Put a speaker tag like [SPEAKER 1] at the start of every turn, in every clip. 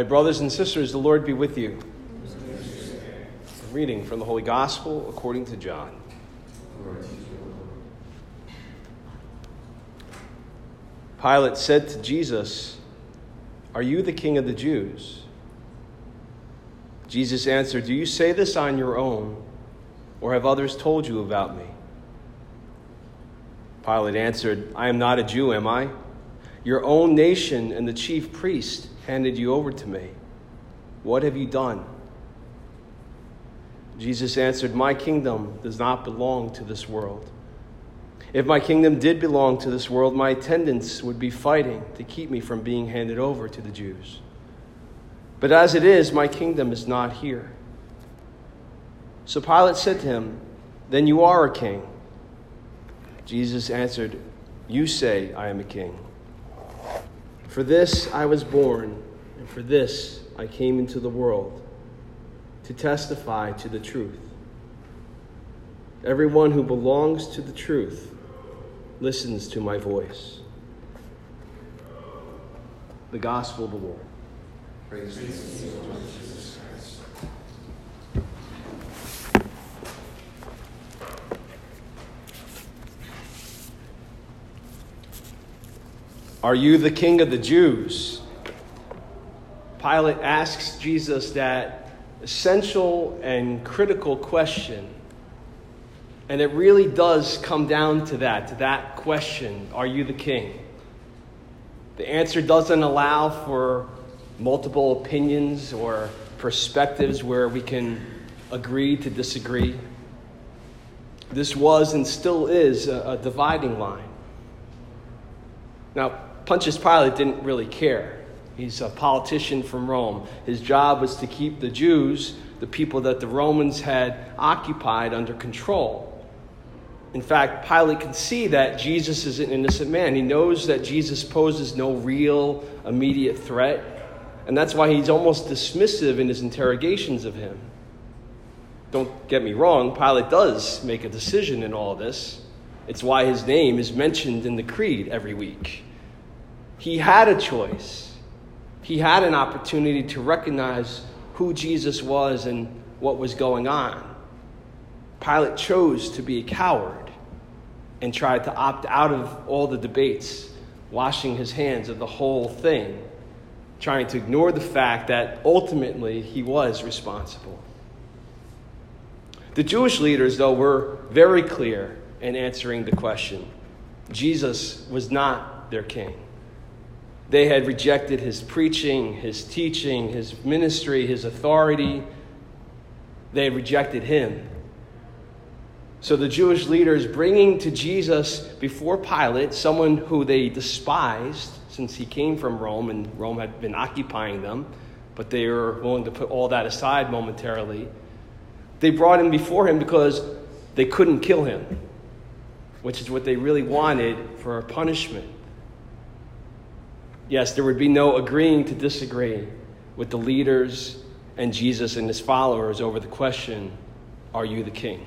[SPEAKER 1] My brothers and sisters, the Lord be with you. Reading from the Holy Gospel according to John. Pilate said to Jesus, Are you the king of the Jews? Jesus answered, Do you say this on your own, or have others told you about me? Pilate answered, I am not a Jew, am I? Your own nation and the chief priest handed you over to me. What have you done? Jesus answered, My kingdom does not belong to this world. If my kingdom did belong to this world, my attendants would be fighting to keep me from being handed over to the Jews. But as it is, my kingdom is not here. So Pilate said to him, Then you are a king. Jesus answered, You say I am a king. For this I was born, and for this I came into the world, to testify to the truth. Everyone who belongs to the truth listens to my voice. The Gospel of the Lord. Praise Jesus Christ. Are you the king of the Jews? Pilate asks Jesus that essential and critical question. And it really does come down to that, to that question Are you the king? The answer doesn't allow for multiple opinions or perspectives where we can agree to disagree. This was and still is a, a dividing line. Now, Pontius Pilate didn't really care. He's a politician from Rome. His job was to keep the Jews, the people that the Romans had occupied, under control. In fact, Pilate can see that Jesus is an innocent man. He knows that Jesus poses no real immediate threat, and that's why he's almost dismissive in his interrogations of him. Don't get me wrong, Pilate does make a decision in all this. It's why his name is mentioned in the creed every week. He had a choice. He had an opportunity to recognize who Jesus was and what was going on. Pilate chose to be a coward and tried to opt out of all the debates, washing his hands of the whole thing, trying to ignore the fact that ultimately he was responsible. The Jewish leaders, though, were very clear in answering the question Jesus was not their king. They had rejected his preaching, his teaching, his ministry, his authority. They had rejected him. So the Jewish leaders bringing to Jesus before Pilate someone who they despised since he came from Rome and Rome had been occupying them, but they were willing to put all that aside momentarily. They brought him before him because they couldn't kill him, which is what they really wanted for a punishment. Yes, there would be no agreeing to disagree with the leaders and Jesus and his followers over the question Are you the king?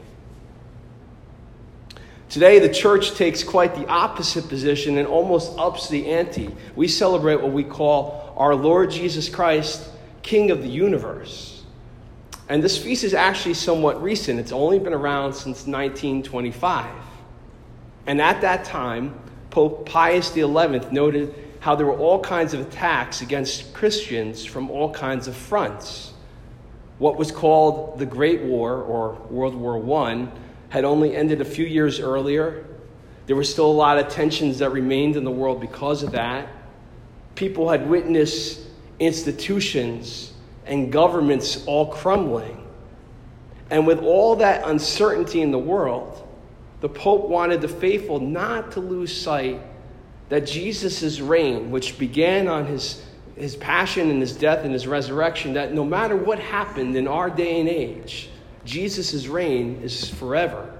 [SPEAKER 1] Today, the church takes quite the opposite position and almost ups the ante. We celebrate what we call our Lord Jesus Christ, King of the universe. And this feast is actually somewhat recent, it's only been around since 1925. And at that time, Pope Pius XI noted how there were all kinds of attacks against Christians from all kinds of fronts. What was called the Great War, or World War I, had only ended a few years earlier. There were still a lot of tensions that remained in the world because of that. People had witnessed institutions and governments all crumbling. And with all that uncertainty in the world, the Pope wanted the faithful not to lose sight that Jesus' reign, which began on his, his passion and his death and his resurrection, that no matter what happened in our day and age, Jesus' reign is forever.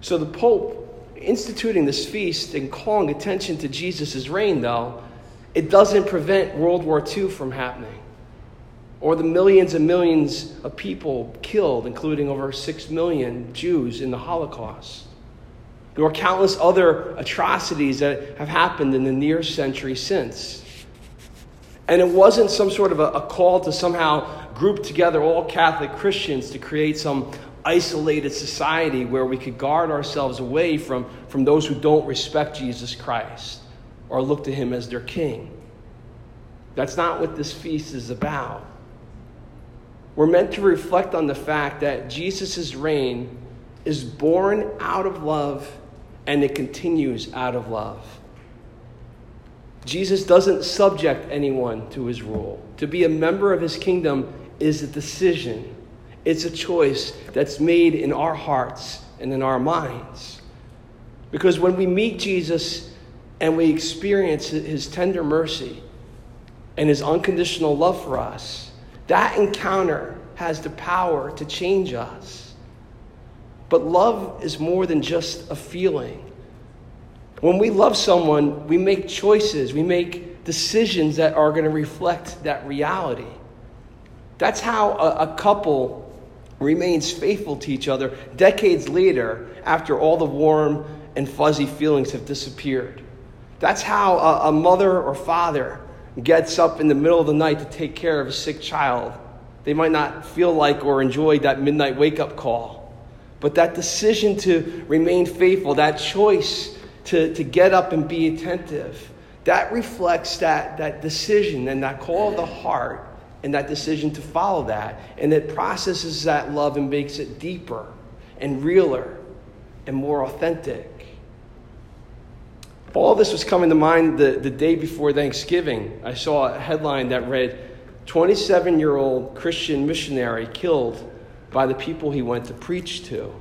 [SPEAKER 1] So the Pope instituting this feast and calling attention to Jesus' reign, though, it doesn't prevent World War II from happening or the millions and millions of people killed, including over 6 million Jews in the Holocaust. Are countless other atrocities that have happened in the near century since. And it wasn't some sort of a, a call to somehow group together all Catholic Christians to create some isolated society where we could guard ourselves away from, from those who don't respect Jesus Christ or look to him as their king. That's not what this feast is about. We're meant to reflect on the fact that Jesus' reign is born out of love and it continues out of love. Jesus doesn't subject anyone to his rule. To be a member of his kingdom is a decision, it's a choice that's made in our hearts and in our minds. Because when we meet Jesus and we experience his tender mercy and his unconditional love for us, that encounter has the power to change us. But love is more than just a feeling. When we love someone, we make choices, we make decisions that are going to reflect that reality. That's how a, a, couple remains faithful to each other decades later after all the warm and fuzzy feelings have disappeared. That's how a, a mother or father gets up in the middle of the night to take care of a sick child. They might not feel like or enjoy that midnight wake up call, but that decision to remain faithful, that choice to, to get up and be attentive. That reflects that, that decision and that call of the heart and that decision to follow that. And it processes that love and makes it deeper and realer and more authentic. All this was coming to mind the, the day before Thanksgiving. I saw a headline that read 27 year old Christian missionary killed by the people he went to preach to.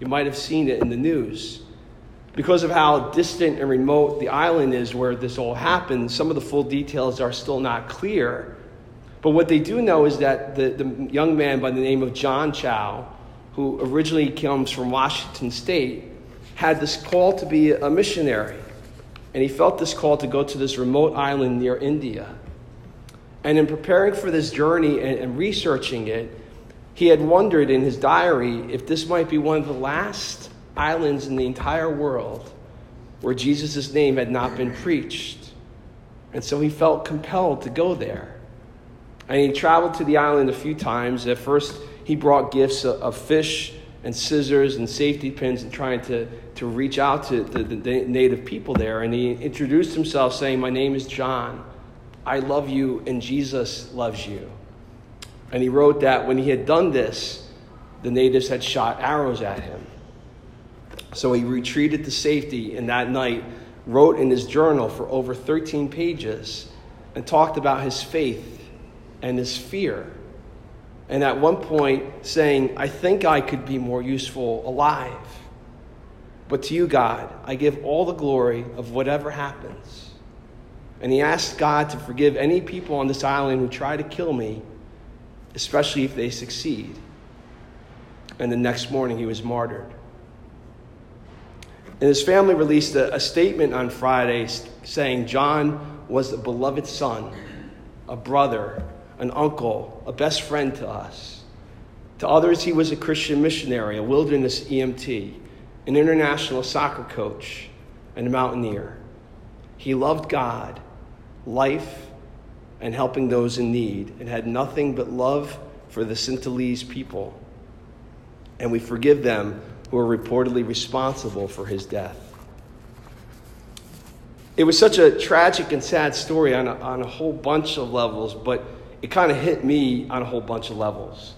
[SPEAKER 1] You might have seen it in the news. Because of how distant and remote the island is where this all happened, some of the full details are still not clear. But what they do know is that the, the young man by the name of John Chau, who originally comes from Washington State, had this call to be a missionary. And he felt this call to go to this remote island near India. And in preparing for this journey and, and researching it, he had wondered in his diary if this might be one of the last islands in the entire world where Jesus' name had not been preached. And so he felt compelled to go there. And he traveled to the island a few times. At first, he brought gifts of fish and scissors and safety pins and trying to, to reach out to the, the native people there. And he introduced himself saying, My name is John. I love you, and Jesus loves you. And he wrote that when he had done this, the natives had shot arrows at him. So he retreated to safety and that night wrote in his journal for over 13 pages and talked about his faith and his fear. And at one point, saying, I think I could be more useful alive. But to you, God, I give all the glory of whatever happens. And he asked God to forgive any people on this island who try to kill me, especially if they succeed. And the next morning, he was martyred. And his family released a, a statement on Friday saying John was a beloved son, a brother, an uncle, a best friend to us. To others, he was a Christian missionary, a wilderness EMT, an international soccer coach, and a mountaineer. He loved God, life, and helping those in need, and had nothing but love for the Sentinelese people. And we forgive them who are reportedly responsible for his death. It was such a tragic and sad story on a, on a whole bunch of levels, but it kind of hit me on a whole bunch of levels.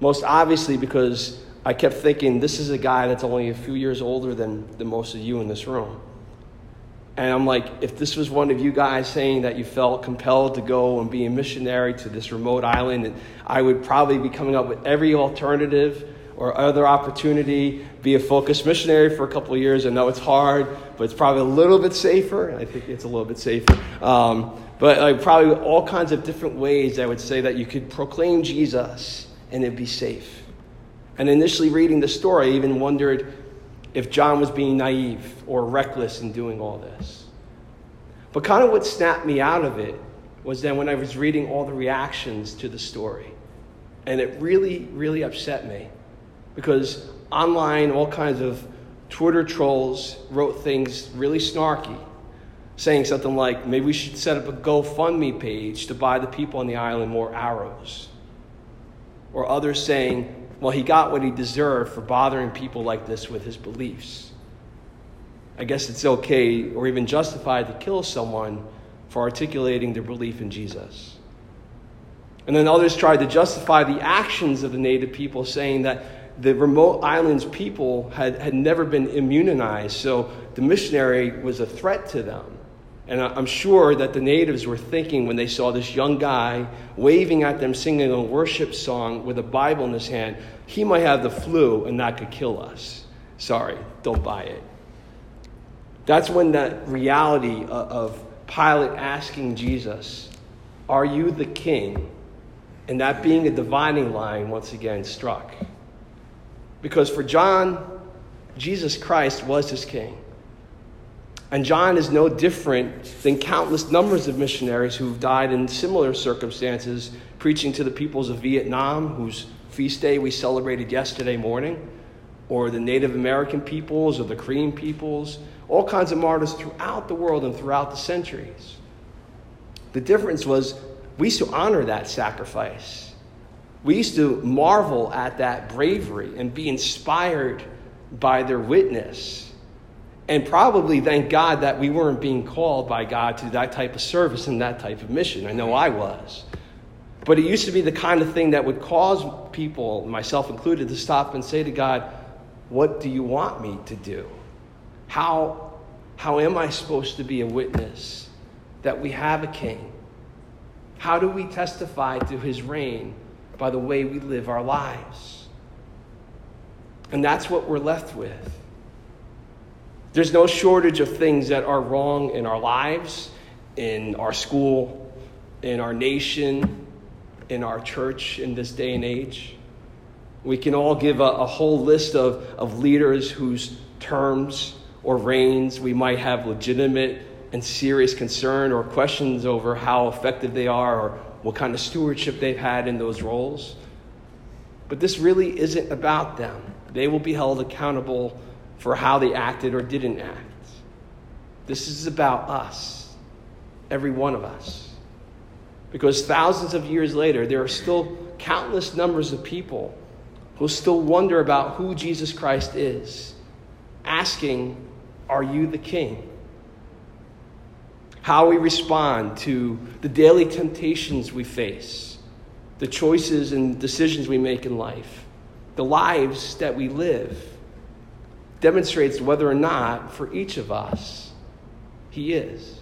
[SPEAKER 1] Most obviously, because I kept thinking, this is a guy that's only a few years older than, than most of you in this room. And I'm like, if this was one of you guys saying that you felt compelled to go and be a missionary to this remote island, I would probably be coming up with every alternative or other opportunity, be a focused missionary for a couple of years. I know it's hard, but it's probably a little bit safer. I think it's a little bit safer. Um, but like, probably all kinds of different ways I would say that you could proclaim Jesus and it'd be safe. And initially reading the story, I even wondered if John was being naive or reckless in doing all this. But kind of what snapped me out of it was then when I was reading all the reactions to the story. And it really, really upset me because online, all kinds of Twitter trolls wrote things really snarky saying something like, maybe we should set up a GoFundMe page to buy the people on the island more arrows. Or others saying, well, he got what he deserved for bothering people like this with his beliefs. I guess it's okay or even justified to kill someone for articulating their belief in Jesus. And then others tried to justify the actions of the native people, saying that the remote islands people had, had never been immunized, so the missionary was a threat to them. And I'm sure that the natives were thinking when they saw this young guy waving at them, singing a worship song with a Bible in his hand, he might have the flu and that could kill us. Sorry, don't buy it. That's when that reality of Pilate asking Jesus, Are you the king? And that being a dividing line once again struck. Because for John, Jesus Christ was his king. And John is no different than countless numbers of missionaries who've died in similar circumstances, preaching to the peoples of Vietnam, whose feast day we celebrated yesterday morning, or the Native American peoples, or the Korean peoples, all kinds of martyrs throughout the world and throughout the centuries. The difference was we used to honor that sacrifice. We used to marvel at that bravery and be inspired by their witness and probably thank God that we weren't being called by God to that type of service and that type of mission. I know I was. But it used to be the kind of thing that would cause people, myself included, to stop and say to God, What do you want me to do? How, how am I supposed to be a witness that we have a king? How do we testify to his reign by the way we live our lives? And that's what we're left with. There's no shortage of things that are wrong in our lives, in our school, in our nation, in our church in this day and age. We can all give a, a whole list of, of leaders whose terms or reigns we might have legitimate and serious concern or questions over how effective they are or what kind of stewardship they've had in those roles. But this really isn't about them. They will be held accountable for how they acted or didn't act. This is about us, every one of us. Because thousands of years later, there are still countless numbers of people who still wonder about who Jesus Christ is, asking, Are you the King? How we respond to the daily temptations we face, the choices and decisions we make in life, the lives that we live demonstrates whether or not, for each of us, He is.